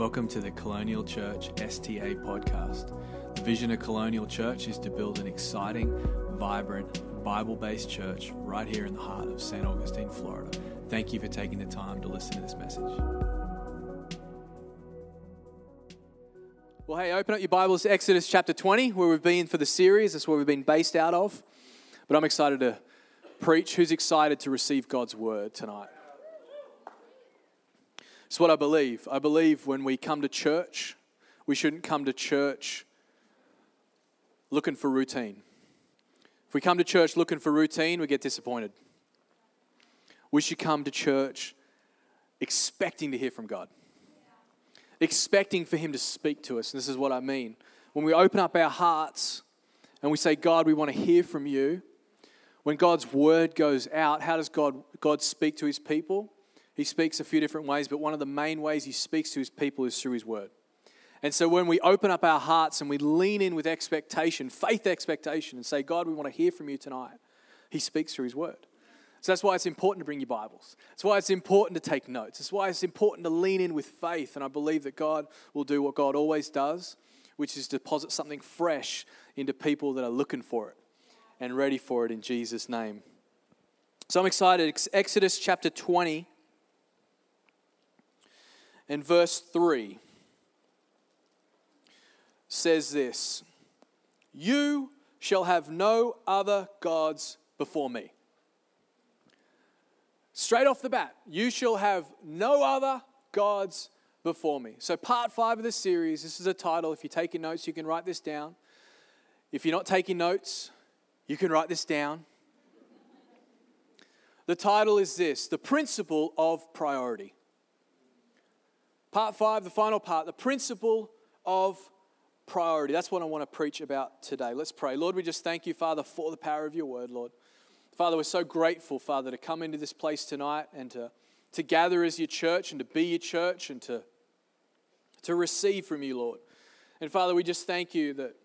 Welcome to the Colonial Church STA podcast. The vision of Colonial Church is to build an exciting, vibrant, Bible based church right here in the heart of St. Augustine, Florida. Thank you for taking the time to listen to this message. Well, hey, open up your Bibles to Exodus chapter 20, where we've been for the series. That's where we've been based out of. But I'm excited to preach. Who's excited to receive God's word tonight? It's what I believe. I believe when we come to church, we shouldn't come to church looking for routine. If we come to church looking for routine, we get disappointed. We should come to church expecting to hear from God, expecting for Him to speak to us. And this is what I mean. When we open up our hearts and we say, God, we want to hear from you, when God's word goes out, how does God, God speak to His people? He speaks a few different ways, but one of the main ways he speaks to his people is through his word. And so when we open up our hearts and we lean in with expectation, faith expectation, and say, God, we want to hear from you tonight, he speaks through his word. So that's why it's important to bring your Bibles. That's why it's important to take notes. That's why it's important to lean in with faith. And I believe that God will do what God always does, which is deposit something fresh into people that are looking for it and ready for it in Jesus' name. So I'm excited. Exodus chapter 20 and verse 3 says this You shall have no other gods before me. Straight off the bat, you shall have no other gods before me. So, part five of the series, this is a title. If you're taking notes, you can write this down. If you're not taking notes, you can write this down. The title is this The Principle of Priority. Part five, the final part, the principle of priority. That's what I want to preach about today. Let's pray. Lord, we just thank you, Father, for the power of your word, Lord. Father, we're so grateful, Father, to come into this place tonight and to, to gather as your church and to be your church and to, to receive from you, Lord. And Father, we just thank you that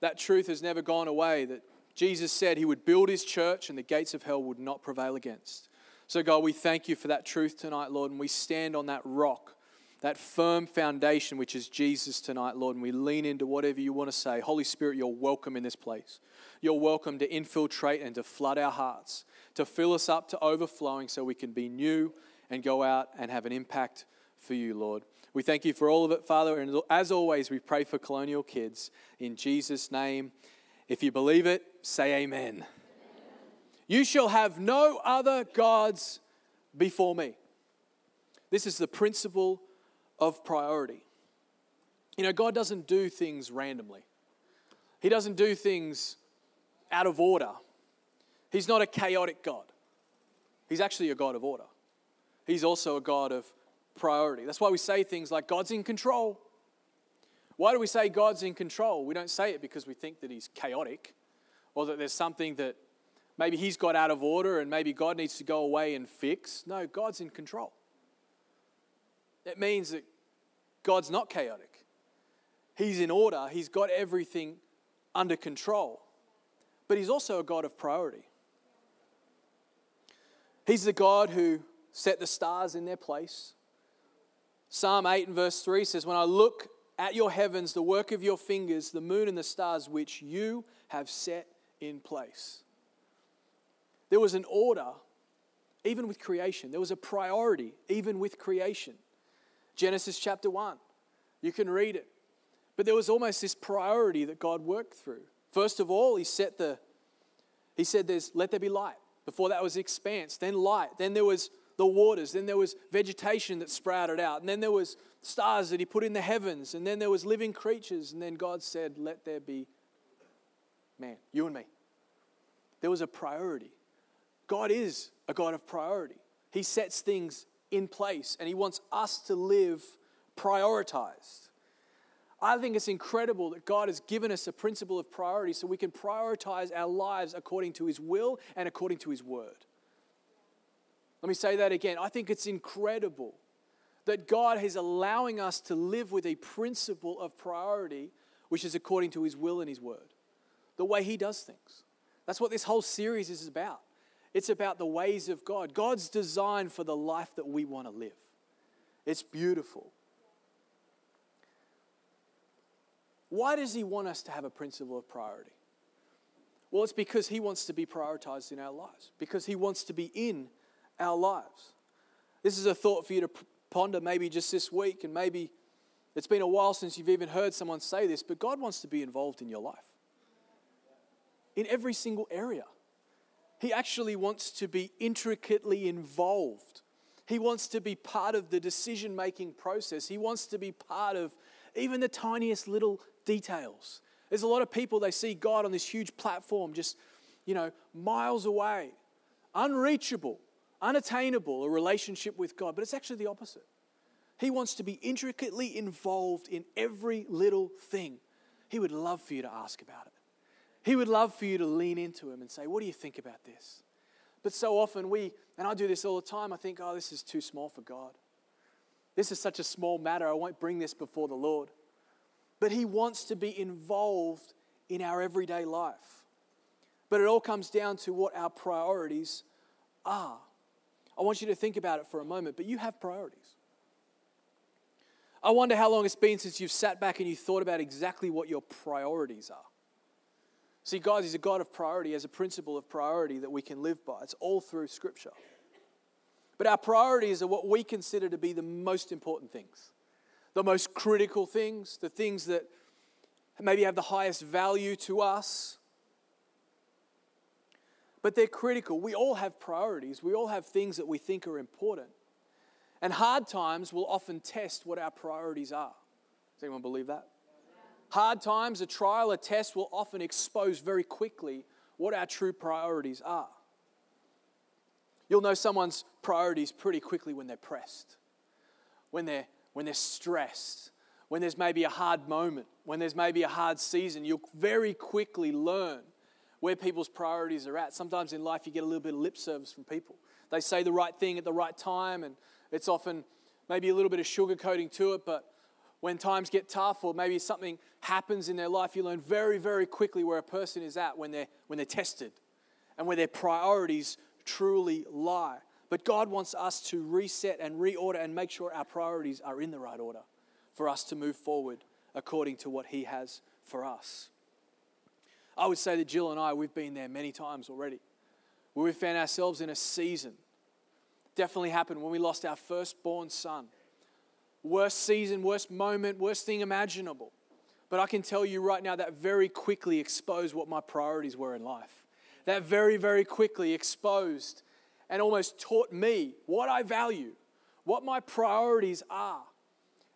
that truth has never gone away, that Jesus said he would build his church and the gates of hell would not prevail against. So, God, we thank you for that truth tonight, Lord, and we stand on that rock that firm foundation, which is Jesus tonight, Lord, and we lean into whatever you want to say. Holy Spirit, you're welcome in this place. You're welcome to infiltrate and to flood our hearts, to fill us up to overflowing so we can be new and go out and have an impact for you, Lord. We thank you for all of it, Father. And as always, we pray for colonial kids in Jesus' name. If you believe it, say amen. amen. You shall have no other gods before me. This is the principle of priority. You know, God doesn't do things randomly, He doesn't do things out of order. He's not a chaotic God. He's actually a God of order. He's also a God of priority. That's why we say things like God's in control. Why do we say God's in control? We don't say it because we think that He's chaotic or that there's something that maybe He's got out of order and maybe God needs to go away and fix. No, God's in control. It means that God's not chaotic. He's in order, He's got everything under control. But He's also a God of priority. He's the God who set the stars in their place. Psalm 8 and verse 3 says, When I look at your heavens, the work of your fingers, the moon and the stars which you have set in place. There was an order, even with creation. There was a priority, even with creation. Genesis chapter 1. You can read it. But there was almost this priority that God worked through. First of all, he set the he said there's let there be light. Before that was expanse, then light, then there was the waters, then there was vegetation that sprouted out, and then there was stars that he put in the heavens, and then there was living creatures, and then God said, "Let there be man, you and me." There was a priority. God is a God of priority. He sets things in place, and He wants us to live prioritized. I think it's incredible that God has given us a principle of priority so we can prioritize our lives according to His will and according to His word. Let me say that again. I think it's incredible that God is allowing us to live with a principle of priority which is according to His will and His word, the way He does things. That's what this whole series is about. It's about the ways of God, God's design for the life that we want to live. It's beautiful. Why does He want us to have a principle of priority? Well, it's because He wants to be prioritized in our lives, because He wants to be in our lives. This is a thought for you to ponder maybe just this week, and maybe it's been a while since you've even heard someone say this, but God wants to be involved in your life in every single area. He actually wants to be intricately involved. He wants to be part of the decision making process. He wants to be part of even the tiniest little details. There's a lot of people, they see God on this huge platform, just, you know, miles away, unreachable, unattainable, a relationship with God. But it's actually the opposite. He wants to be intricately involved in every little thing. He would love for you to ask about it. He would love for you to lean into Him and say, What do you think about this? But so often we, and I do this all the time, I think, Oh, this is too small for God. This is such a small matter. I won't bring this before the Lord. But He wants to be involved in our everyday life. But it all comes down to what our priorities are. I want you to think about it for a moment, but you have priorities. I wonder how long it's been since you've sat back and you thought about exactly what your priorities are. See, God is a God of priority as a principle of priority that we can live by. It's all through Scripture. But our priorities are what we consider to be the most important things, the most critical things, the things that maybe have the highest value to us. But they're critical. We all have priorities, we all have things that we think are important. And hard times will often test what our priorities are. Does anyone believe that? Hard times, a trial, a test will often expose very quickly what our true priorities are. You'll know someone's priorities pretty quickly when they're pressed, when they're, when they're stressed, when there's maybe a hard moment, when there's maybe a hard season. You'll very quickly learn where people's priorities are at. Sometimes in life, you get a little bit of lip service from people. They say the right thing at the right time, and it's often maybe a little bit of sugarcoating to it, but when times get tough or maybe something happens in their life, you learn very, very quickly where a person is at when they're, when they're tested and where their priorities truly lie. But God wants us to reset and reorder and make sure our priorities are in the right order for us to move forward according to what He has for us. I would say that Jill and I, we've been there many times already, where we found ourselves in a season. Definitely happened when we lost our firstborn son worst season, worst moment, worst thing imaginable. But I can tell you right now that very quickly exposed what my priorities were in life. That very, very quickly exposed and almost taught me what I value, what my priorities are.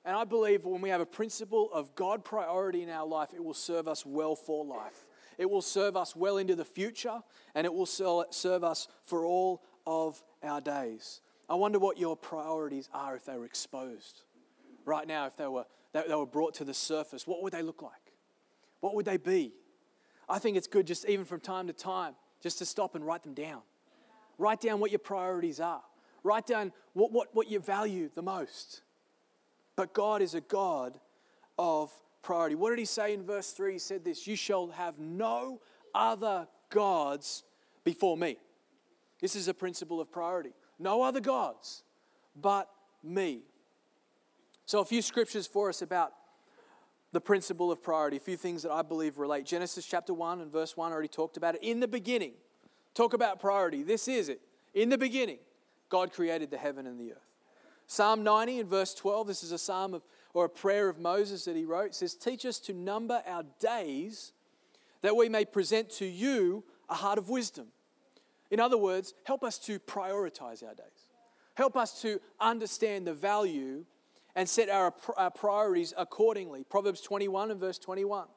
And I believe when we have a principle of God priority in our life, it will serve us well for life. It will serve us well into the future, and it will serve us for all of our days. I wonder what your priorities are if they were exposed right now, if they were, they, they were brought to the surface, what would they look like? What would they be? I think it's good just even from time to time just to stop and write them down. Write down what your priorities are. Write down what, what, what you value the most. But God is a God of priority. What did he say in verse 3? He said this You shall have no other gods before me. This is a principle of priority. No other gods but me. So, a few scriptures for us about the principle of priority, a few things that I believe relate. Genesis chapter 1 and verse 1 already talked about it. In the beginning, talk about priority. This is it. In the beginning, God created the heaven and the earth. Psalm 90 and verse 12, this is a psalm of, or a prayer of Moses that he wrote, says, Teach us to number our days that we may present to you a heart of wisdom. In other words, help us to prioritize our days. Help us to understand the value and set our, our priorities accordingly. Proverbs 21 and verse 21.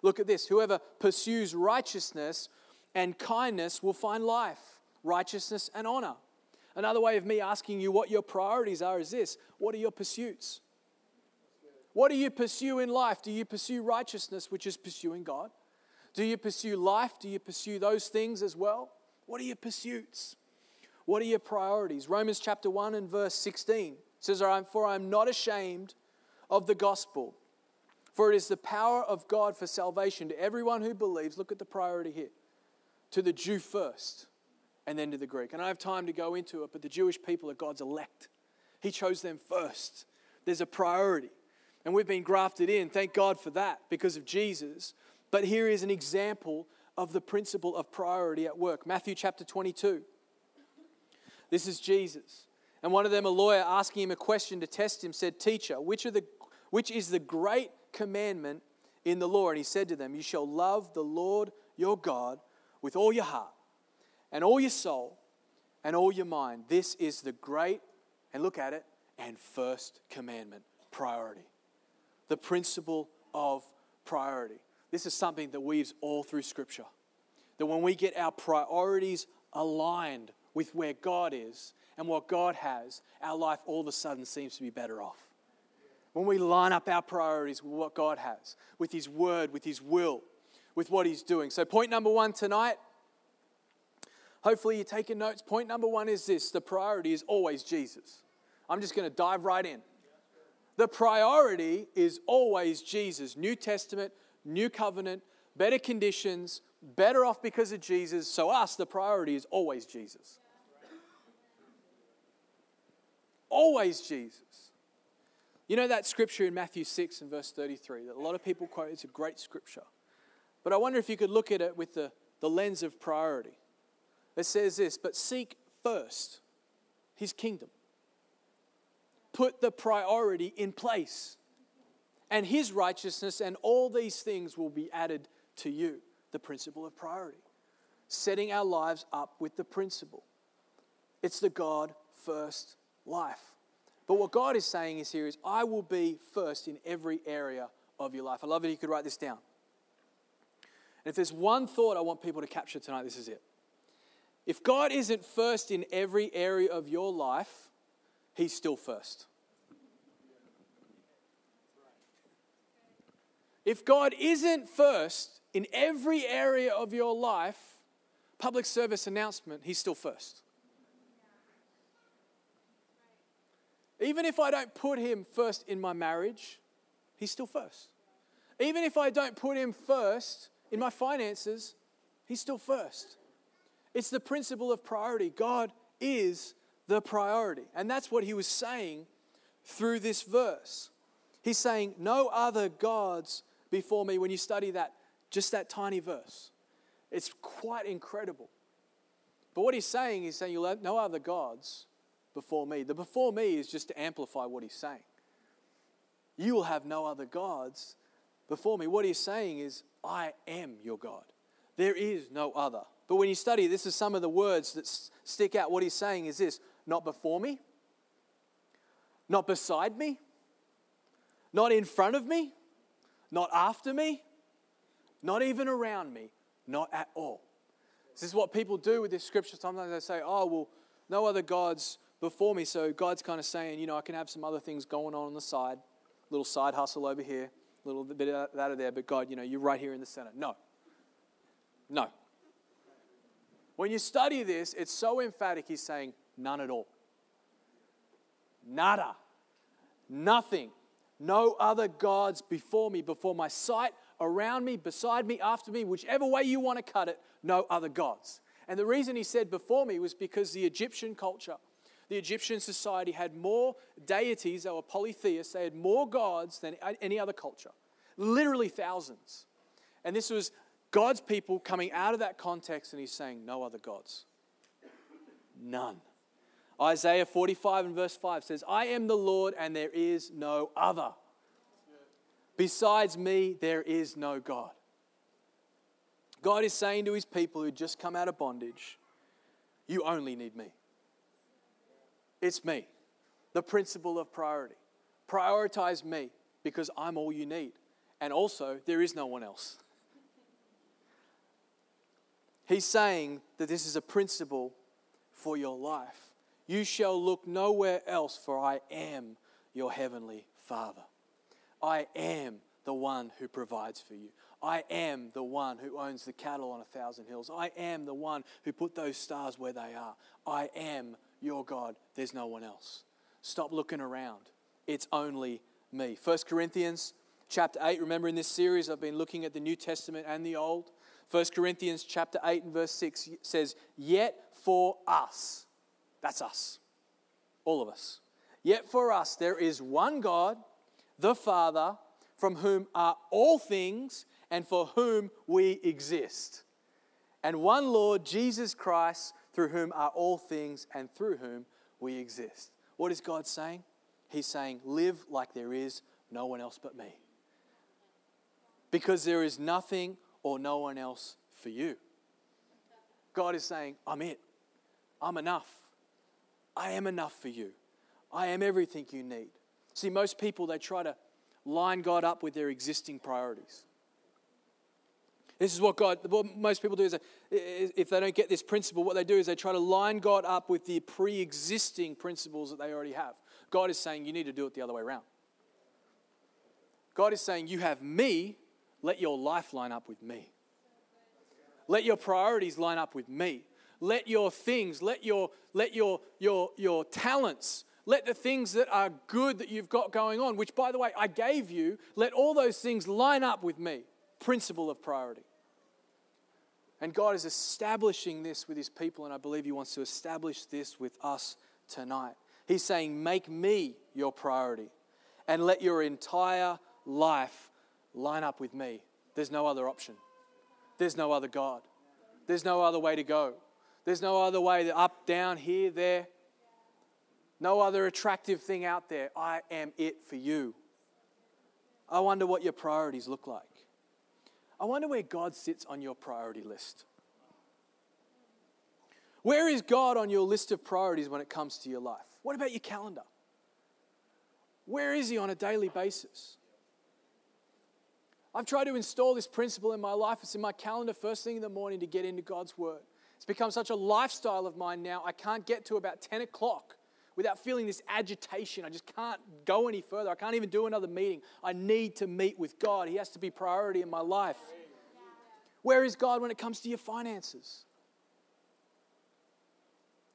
Look at this whoever pursues righteousness and kindness will find life, righteousness and honor. Another way of me asking you what your priorities are is this what are your pursuits? What do you pursue in life? Do you pursue righteousness, which is pursuing God? Do you pursue life? Do you pursue those things as well? What are your pursuits? What are your priorities? Romans chapter 1 and verse 16 says, For I am not ashamed of the gospel, for it is the power of God for salvation to everyone who believes. Look at the priority here to the Jew first, and then to the Greek. And I have time to go into it, but the Jewish people are God's elect. He chose them first. There's a priority. And we've been grafted in. Thank God for that because of Jesus. But here is an example of the principle of priority at work. Matthew chapter 22. This is Jesus. And one of them, a lawyer, asking him a question to test him, said, Teacher, which, are the, which is the great commandment in the law? And he said to them, You shall love the Lord your God with all your heart and all your soul and all your mind. This is the great, and look at it, and first commandment priority. The principle of priority. This is something that weaves all through Scripture. That when we get our priorities aligned with where God is and what God has, our life all of a sudden seems to be better off. When we line up our priorities with what God has, with His Word, with His will, with what He's doing. So, point number one tonight, hopefully you're taking notes. Point number one is this the priority is always Jesus. I'm just going to dive right in. The priority is always Jesus. New Testament, New Covenant, better conditions, better off because of Jesus. So, us, the priority is always Jesus. Always Jesus. You know that scripture in Matthew 6 and verse 33 that a lot of people quote? It's a great scripture. But I wonder if you could look at it with the, the lens of priority. It says this, but seek first his kingdom. Put the priority in place, and his righteousness, and all these things will be added to you. The principle of priority. Setting our lives up with the principle. It's the God first life. But what God is saying is here is, I will be first in every area of your life. I love it. You could write this down. And if there's one thought I want people to capture tonight, this is it. If God isn't first in every area of your life, He's still first. If God isn't first in every area of your life, public service announcement, He's still first. Even if I don't put Him first in my marriage, He's still first. Even if I don't put Him first in my finances, He's still first. It's the principle of priority. God is the priority. And that's what he was saying through this verse. He's saying, No other gods before me. When you study that, just that tiny verse, it's quite incredible. But what he's saying, is saying, You'll have no other gods before me. The before me is just to amplify what he's saying. You will have no other gods before me. What he's saying is, I am your God. There is no other. But when you study, this is some of the words that stick out. What he's saying is this not before me, not beside me, not in front of me, not after me, not even around me, not at all. This is what people do with this scripture. Sometimes they say, oh, well, no other gods before me. So God's kind of saying, you know, I can have some other things going on on the side, little side hustle over here, little bit of that of there, but God, you know, you're right here in the center. No. No. When you study this, it's so emphatic, he's saying, none at all. Nada. Nothing. No other gods before me, before my sight, around me, beside me, after me, whichever way you want to cut it, no other gods. And the reason he said before me was because the Egyptian culture, the Egyptian society had more deities, they were polytheists, they had more gods than any other culture, literally thousands. And this was God's people coming out of that context, and he's saying, No other gods. None. Isaiah 45 and verse 5 says, I am the Lord, and there is no other. Besides me, there is no God. God is saying to his people who just come out of bondage, You only need me. It's me. The principle of priority. Prioritize me because I'm all you need. And also, there is no one else. He's saying that this is a principle for your life. You shall look nowhere else, for I am your heavenly Father. I am the one who provides for you. I am the one who owns the cattle on a thousand hills. I am the one who put those stars where they are. I am your God. There's no one else. Stop looking around. It's only me. 1 Corinthians chapter 8. Remember in this series I've been looking at the New Testament and the Old. 1 Corinthians chapter 8 and verse 6 says, Yet for us, that's us, all of us, yet for us there is one God, the Father, from whom are all things and for whom we exist, and one Lord, Jesus Christ, through whom are all things and through whom we exist. What is God saying? He's saying, Live like there is no one else but me. Because there is nothing or no one else for you. God is saying, I'm it. I'm enough. I am enough for you. I am everything you need. See, most people, they try to line God up with their existing priorities. This is what God, what most people do is, if they don't get this principle, what they do is they try to line God up with the pre existing principles that they already have. God is saying you need to do it the other way around. God is saying, You have me, let your life line up with me. Let your priorities line up with me. Let your things, let your, let your, your, your talents, let the things that are good that you've got going on, which by the way, I gave you, let all those things line up with me. Principle of priority. And God is establishing this with his people, and I believe he wants to establish this with us tonight. He's saying, Make me your priority, and let your entire life line up with me. There's no other option. There's no other God. There's no other way to go. There's no other way up, down, here, there. No other attractive thing out there. I am it for you. I wonder what your priorities look like. I wonder where God sits on your priority list. Where is God on your list of priorities when it comes to your life? What about your calendar? Where is He on a daily basis? I've tried to install this principle in my life. It's in my calendar first thing in the morning to get into God's Word. It's become such a lifestyle of mine now, I can't get to about 10 o'clock without feeling this agitation. I just can't go any further. I can't even do another meeting. I need to meet with God. He has to be priority in my life. Where is God when it comes to your finances?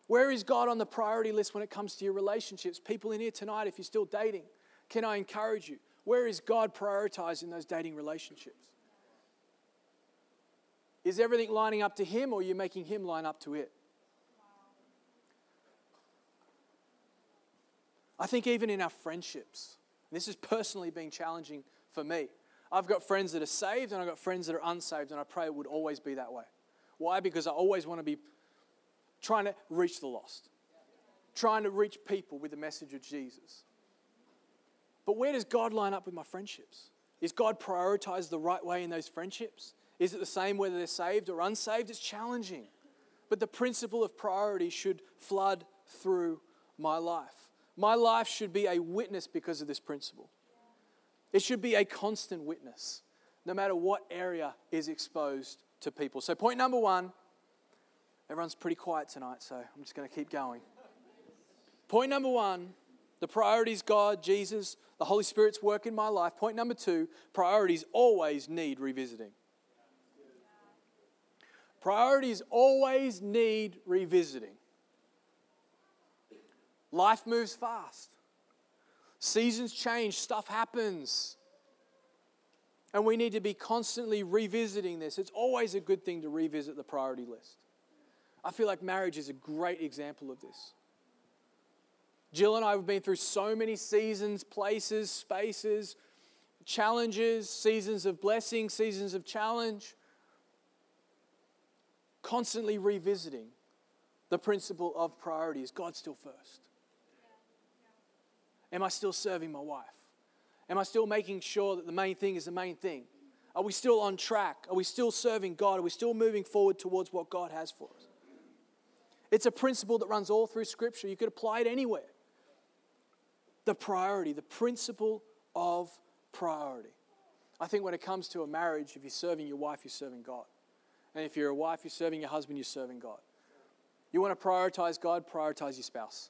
Where is God on the priority list when it comes to your relationships? People in here tonight, if you're still dating, can I encourage you? Where is God prioritizing those dating relationships? Is everything lining up to Him or are you making Him line up to it? I think even in our friendships, this has personally been challenging for me. I've got friends that are saved and I've got friends that are unsaved, and I pray it would always be that way. Why? Because I always want to be trying to reach the lost, trying to reach people with the message of Jesus. But where does God line up with my friendships? Is God prioritized the right way in those friendships? Is it the same whether they're saved or unsaved? It's challenging. But the principle of priority should flood through my life. My life should be a witness because of this principle. It should be a constant witness, no matter what area is exposed to people. So, point number one everyone's pretty quiet tonight, so I'm just going to keep going. Point number one the priorities God, Jesus, the Holy Spirit's work in my life. Point number two priorities always need revisiting. Priorities always need revisiting. Life moves fast, seasons change, stuff happens. And we need to be constantly revisiting this. It's always a good thing to revisit the priority list. I feel like marriage is a great example of this. Jill and I have been through so many seasons, places, spaces, challenges, seasons of blessing, seasons of challenge. Constantly revisiting the principle of priorities. God still first. Am I still serving my wife? Am I still making sure that the main thing is the main thing? Are we still on track? Are we still serving God? Are we still moving forward towards what God has for us? It's a principle that runs all through Scripture. You could apply it anywhere. The priority, the principle of priority. I think when it comes to a marriage, if you're serving your wife, you're serving God. And if you're a wife, you're serving your husband, you're serving God. You want to prioritize God, prioritize your spouse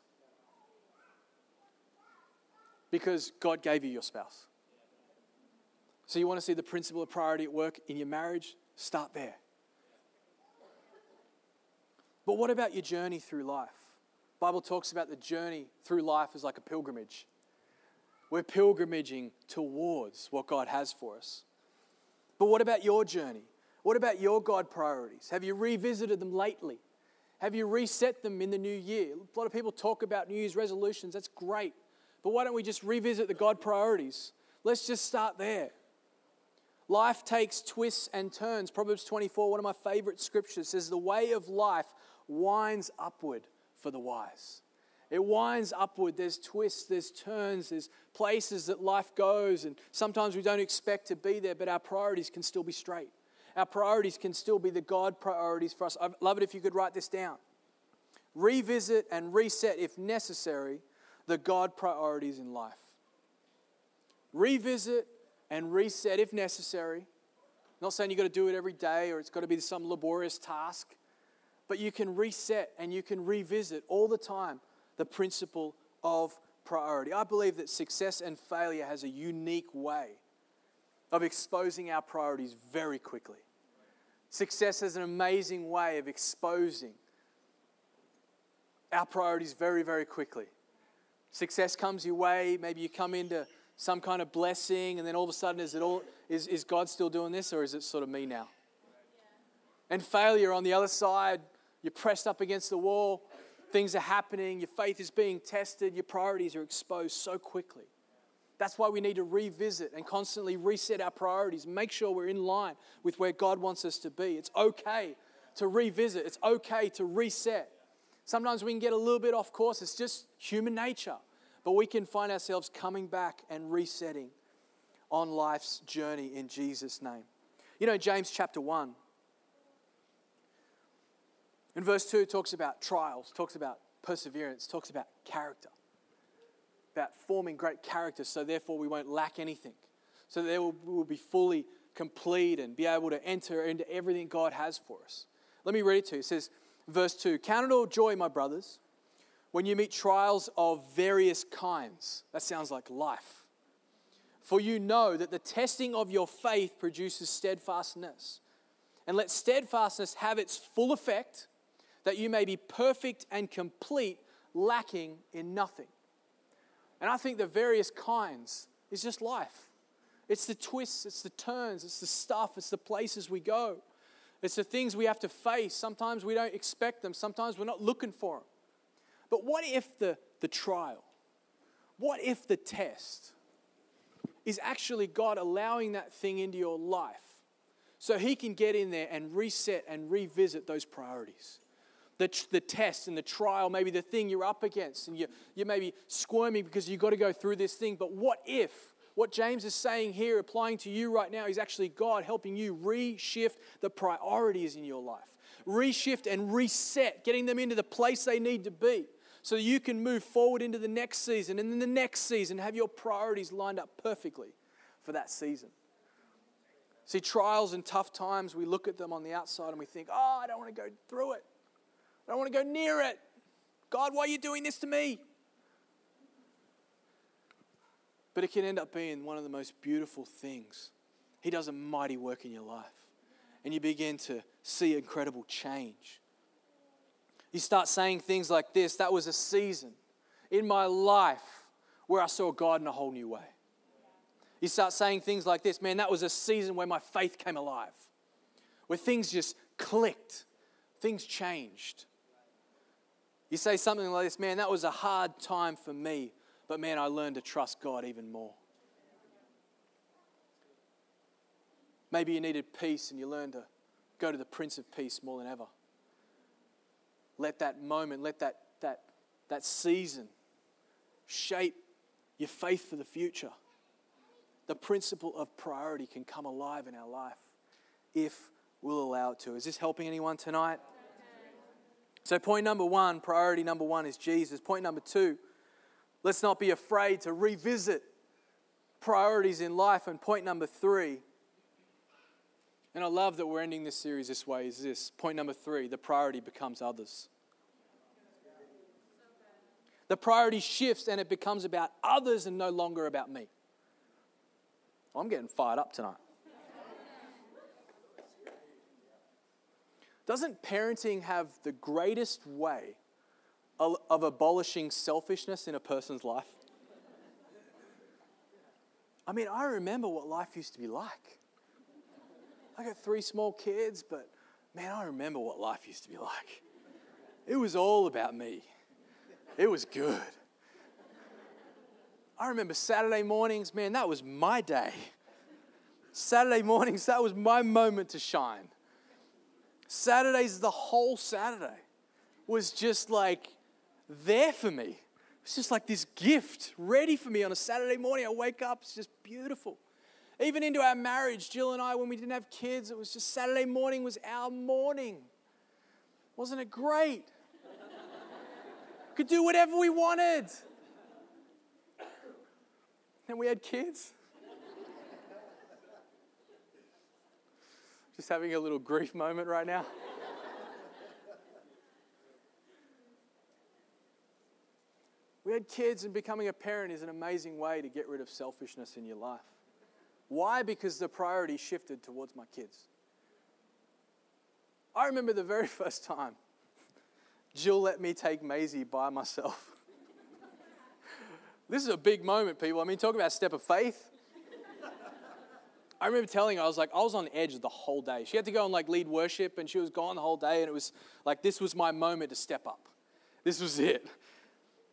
because God gave you your spouse. So you want to see the principle of priority at work in your marriage? Start there. But what about your journey through life? Bible talks about the journey through life as like a pilgrimage. We're pilgrimaging towards what God has for us. But what about your journey? What about your God priorities? Have you revisited them lately? Have you reset them in the new year? A lot of people talk about New Year's resolutions. That's great. But why don't we just revisit the God priorities? Let's just start there. Life takes twists and turns. Proverbs 24, one of my favorite scriptures, says, The way of life winds upward for the wise. It winds upward. There's twists, there's turns, there's places that life goes, and sometimes we don't expect to be there, but our priorities can still be straight. Our priorities can still be the God priorities for us. I'd love it if you could write this down. Revisit and reset, if necessary, the God priorities in life. Revisit and reset if necessary. I'm not saying you've got to do it every day or it's got to be some laborious task, but you can reset and you can revisit all the time the principle of priority. I believe that success and failure has a unique way of exposing our priorities very quickly. Success has an amazing way of exposing our priorities very, very quickly. Success comes your way, maybe you come into some kind of blessing, and then all of a sudden, is it all is, is God still doing this, or is it sort of me now? And failure on the other side, you're pressed up against the wall, things are happening, your faith is being tested, your priorities are exposed so quickly. That's why we need to revisit and constantly reset our priorities, make sure we're in line with where God wants us to be. It's okay to revisit, it's okay to reset. Sometimes we can get a little bit off course, it's just human nature. But we can find ourselves coming back and resetting on life's journey in Jesus' name. You know, James chapter 1, in verse 2, talks about trials, talks about perseverance, talks about character, about forming great character, so therefore we won't lack anything. So that we will be fully complete and be able to enter into everything God has for us. Let me read it to you. It says, verse 2 Count it all joy, my brothers, when you meet trials of various kinds. That sounds like life. For you know that the testing of your faith produces steadfastness. And let steadfastness have its full effect that you may be perfect and complete, lacking in nothing. And I think the various kinds is just life. It's the twists, it's the turns, it's the stuff, it's the places we go. It's the things we have to face. Sometimes we don't expect them, sometimes we're not looking for them. But what if the, the trial, what if the test is actually God allowing that thing into your life so He can get in there and reset and revisit those priorities? the, the test and the trial, maybe the thing you're up against, and you, you may be squirming because you've got to go through this thing. But what if what James is saying here, applying to you right now, is actually God helping you reshift the priorities in your life? Reshift and reset, getting them into the place they need to be so you can move forward into the next season and then the next season have your priorities lined up perfectly for that season. See, trials and tough times, we look at them on the outside and we think, oh, I don't want to go through it. I don't want to go near it. God, why are you doing this to me? But it can end up being one of the most beautiful things. He does a mighty work in your life. And you begin to see incredible change. You start saying things like this that was a season in my life where I saw God in a whole new way. You start saying things like this man, that was a season where my faith came alive, where things just clicked, things changed. You say something like this, man, that was a hard time for me, but man, I learned to trust God even more. Maybe you needed peace and you learned to go to the Prince of Peace more than ever. Let that moment, let that, that, that season shape your faith for the future. The principle of priority can come alive in our life if we'll allow it to. Is this helping anyone tonight? So, point number one, priority number one is Jesus. Point number two, let's not be afraid to revisit priorities in life. And point number three, and I love that we're ending this series this way, is this. Point number three, the priority becomes others. The priority shifts and it becomes about others and no longer about me. I'm getting fired up tonight. Doesn't parenting have the greatest way of, abolishing selfishness in a person's life? I mean, I remember what life used to be like. I got three small kids, but man, I remember what life used to be like. It was all about me, it was good. I remember Saturday mornings, man, that was my day. Saturday mornings, that was my moment to shine. Saturdays, the whole Saturday was just like there for me. It's just like this gift ready for me on a Saturday morning. I wake up, it's just beautiful. Even into our marriage, Jill and I, when we didn't have kids, it was just Saturday morning was our morning. Wasn't it great? Could do whatever we wanted. And we had kids. Just having a little grief moment right now. We had kids, and becoming a parent is an amazing way to get rid of selfishness in your life. Why? Because the priority shifted towards my kids. I remember the very first time Jill let me take Maisie by myself. this is a big moment, people. I mean, talk about step of faith. I remember telling her, I was like, I was on edge the whole day. She had to go and like lead worship, and she was gone the whole day, and it was like, this was my moment to step up. This was it.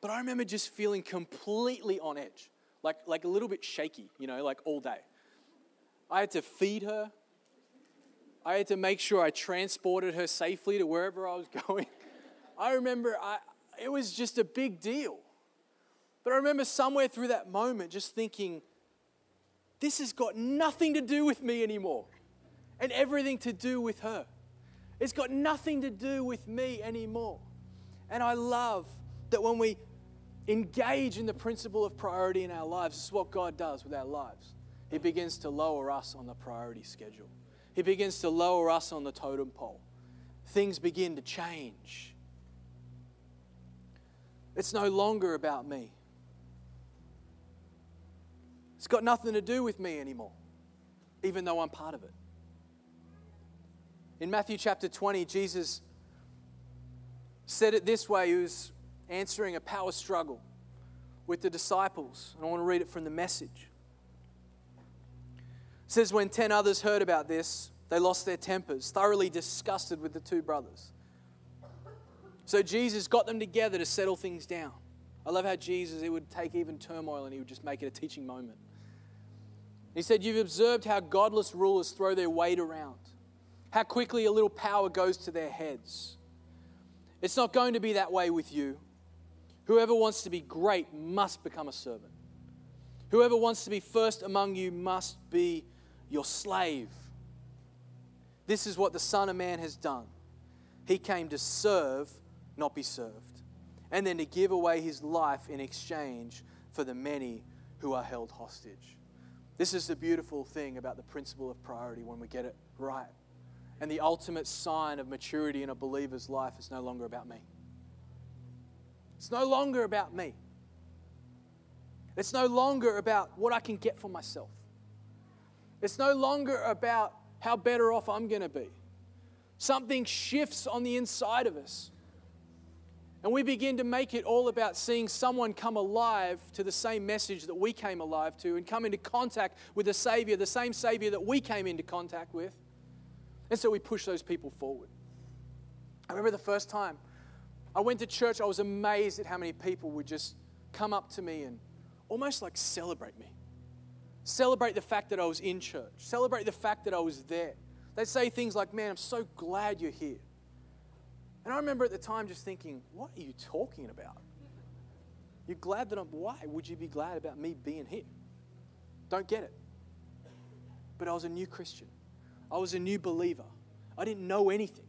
But I remember just feeling completely on edge, like, like a little bit shaky, you know, like all day. I had to feed her. I had to make sure I transported her safely to wherever I was going. I remember I, it was just a big deal. But I remember somewhere through that moment just thinking, this has got nothing to do with me anymore and everything to do with her. It's got nothing to do with me anymore. And I love that when we engage in the principle of priority in our lives, this is what God does with our lives. He begins to lower us on the priority schedule. He begins to lower us on the totem pole. Things begin to change. It's no longer about me. It's got nothing to do with me anymore, even though I'm part of it. In Matthew chapter 20, Jesus said it this way He was answering a power struggle with the disciples. And I want to read it from the message says, When ten others heard about this, they lost their tempers, thoroughly disgusted with the two brothers. So Jesus got them together to settle things down. I love how Jesus, it would take even turmoil and he would just make it a teaching moment. He said, You've observed how godless rulers throw their weight around, how quickly a little power goes to their heads. It's not going to be that way with you. Whoever wants to be great must become a servant. Whoever wants to be first among you must be your slave. This is what the Son of Man has done. He came to serve, not be served, and then to give away his life in exchange for the many who are held hostage. This is the beautiful thing about the principle of priority when we get it right. And the ultimate sign of maturity in a believer's life is no longer about me. It's no longer about me. It's no longer about what I can get for myself. It's no longer about how better off I'm going to be. Something shifts on the inside of us. And we begin to make it all about seeing someone come alive to the same message that we came alive to and come into contact with the Savior, the same Savior that we came into contact with. And so we push those people forward. I remember the first time I went to church, I was amazed at how many people would just come up to me and almost like celebrate me. Celebrate the fact that I was in church. Celebrate the fact that I was there. They'd say things like, Man, I'm so glad you're here. And I remember at the time just thinking, What are you talking about? You're glad that I'm. Why would you be glad about me being here? Don't get it. But I was a new Christian, I was a new believer. I didn't know anything.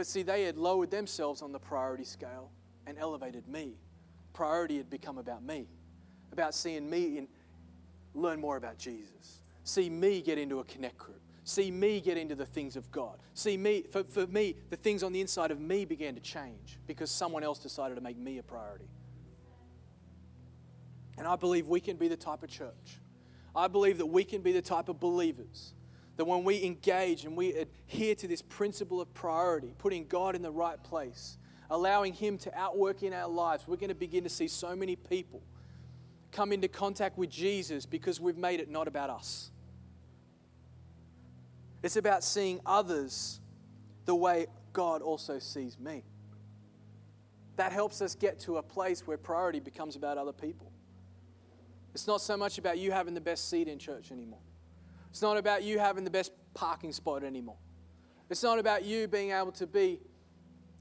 But see, they had lowered themselves on the priority scale and elevated me. Priority had become about me about seeing me in, learn more about Jesus. See me get into a connect group. See me get into the things of God. See me, for, for me, the things on the inside of me began to change because someone else decided to make me a priority. And I believe we can be the type of church. I believe that we can be the type of believers that when we engage and we adhere to this principle of priority, putting God in the right place, allowing Him to outwork in our lives, we're going to begin to see so many people come into contact with Jesus because we've made it not about us. It's about seeing others the way God also sees me. that helps us get to a place where priority becomes about other people. It's not so much about you having the best seat in church anymore. It's not about you having the best parking spot anymore. It's not about you being able to be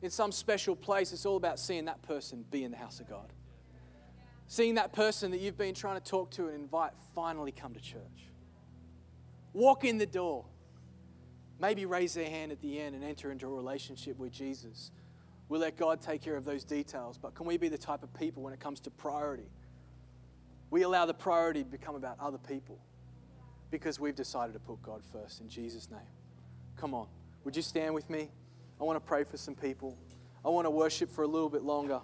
in some special place. It's all about seeing that person be in the house of God. Seeing that person that you've been trying to talk to and invite finally come to church. Walk in the door. Maybe raise their hand at the end and enter into a relationship with Jesus. We'll let God take care of those details. But can we be the type of people when it comes to priority? We allow the priority to become about other people because we've decided to put God first in Jesus' name. Come on. Would you stand with me? I want to pray for some people. I want to worship for a little bit longer.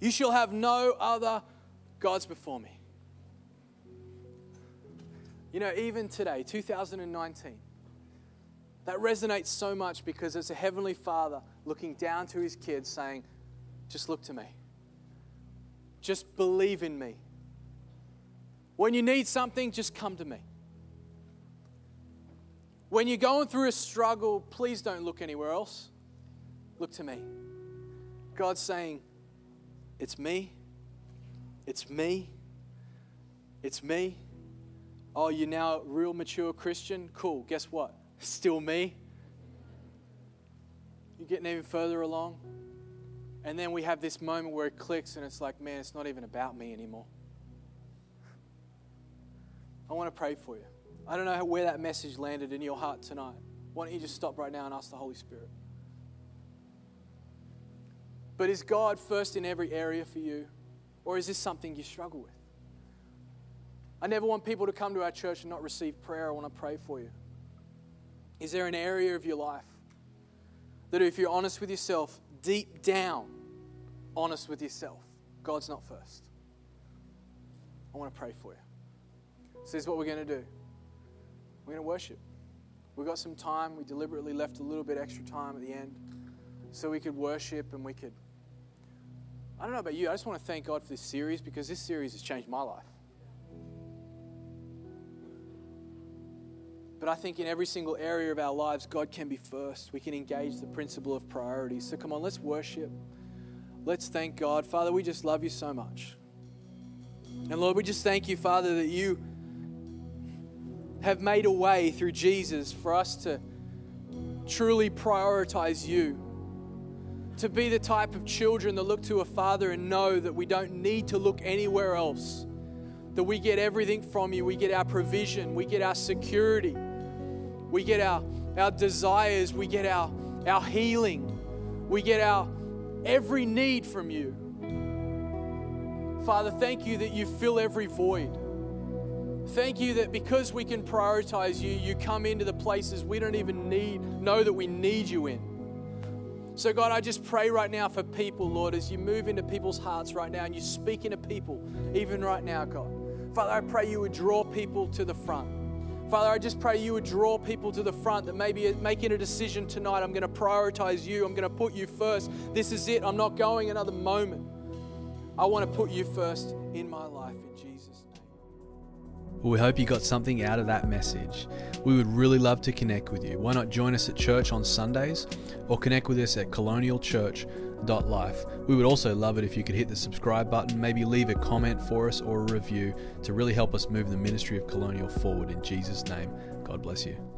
You shall have no other gods before me. You know, even today, 2019, that resonates so much because it's a heavenly father looking down to his kids saying, Just look to me. Just believe in me. When you need something, just come to me. When you're going through a struggle, please don't look anywhere else. Look to me. God's saying, It's me. It's me. It's me. Oh, you're now a real mature Christian? Cool. Guess what? Still me. You're getting even further along. And then we have this moment where it clicks and it's like, man, it's not even about me anymore. I want to pray for you. I don't know where that message landed in your heart tonight. Why don't you just stop right now and ask the Holy Spirit? But is God first in every area for you? Or is this something you struggle with? I never want people to come to our church and not receive prayer. I want to pray for you. Is there an area of your life that, if you're honest with yourself, deep down, honest with yourself, God's not first? I want to pray for you. So, this is what we're going to do we're going to worship. We've got some time. We deliberately left a little bit extra time at the end so we could worship and we could. I don't know about you, I just want to thank God for this series because this series has changed my life. But I think in every single area of our lives, God can be first. We can engage the principle of priority. So come on, let's worship. Let's thank God. Father, we just love you so much. And Lord, we just thank you, Father, that you have made a way through Jesus for us to truly prioritize you. To be the type of children that look to a father and know that we don't need to look anywhere else. That we get everything from you. We get our provision. We get our security. We get our, our desires. We get our, our healing. We get our every need from you. Father, thank you that you fill every void. Thank you that because we can prioritize you, you come into the places we don't even need, know that we need you in. So, God, I just pray right now for people, Lord, as you move into people's hearts right now and you speak into people, even right now, God. Father, I pray you would draw people to the front. Father, I just pray you would draw people to the front that maybe making a decision tonight. I'm going to prioritize you. I'm going to put you first. This is it. I'm not going another moment. I want to put you first in my life in Jesus' name. Well, we hope you got something out of that message. We would really love to connect with you. Why not join us at church on Sundays or connect with us at colonialchurch.life? We would also love it if you could hit the subscribe button, maybe leave a comment for us or a review to really help us move the ministry of Colonial forward in Jesus' name. God bless you.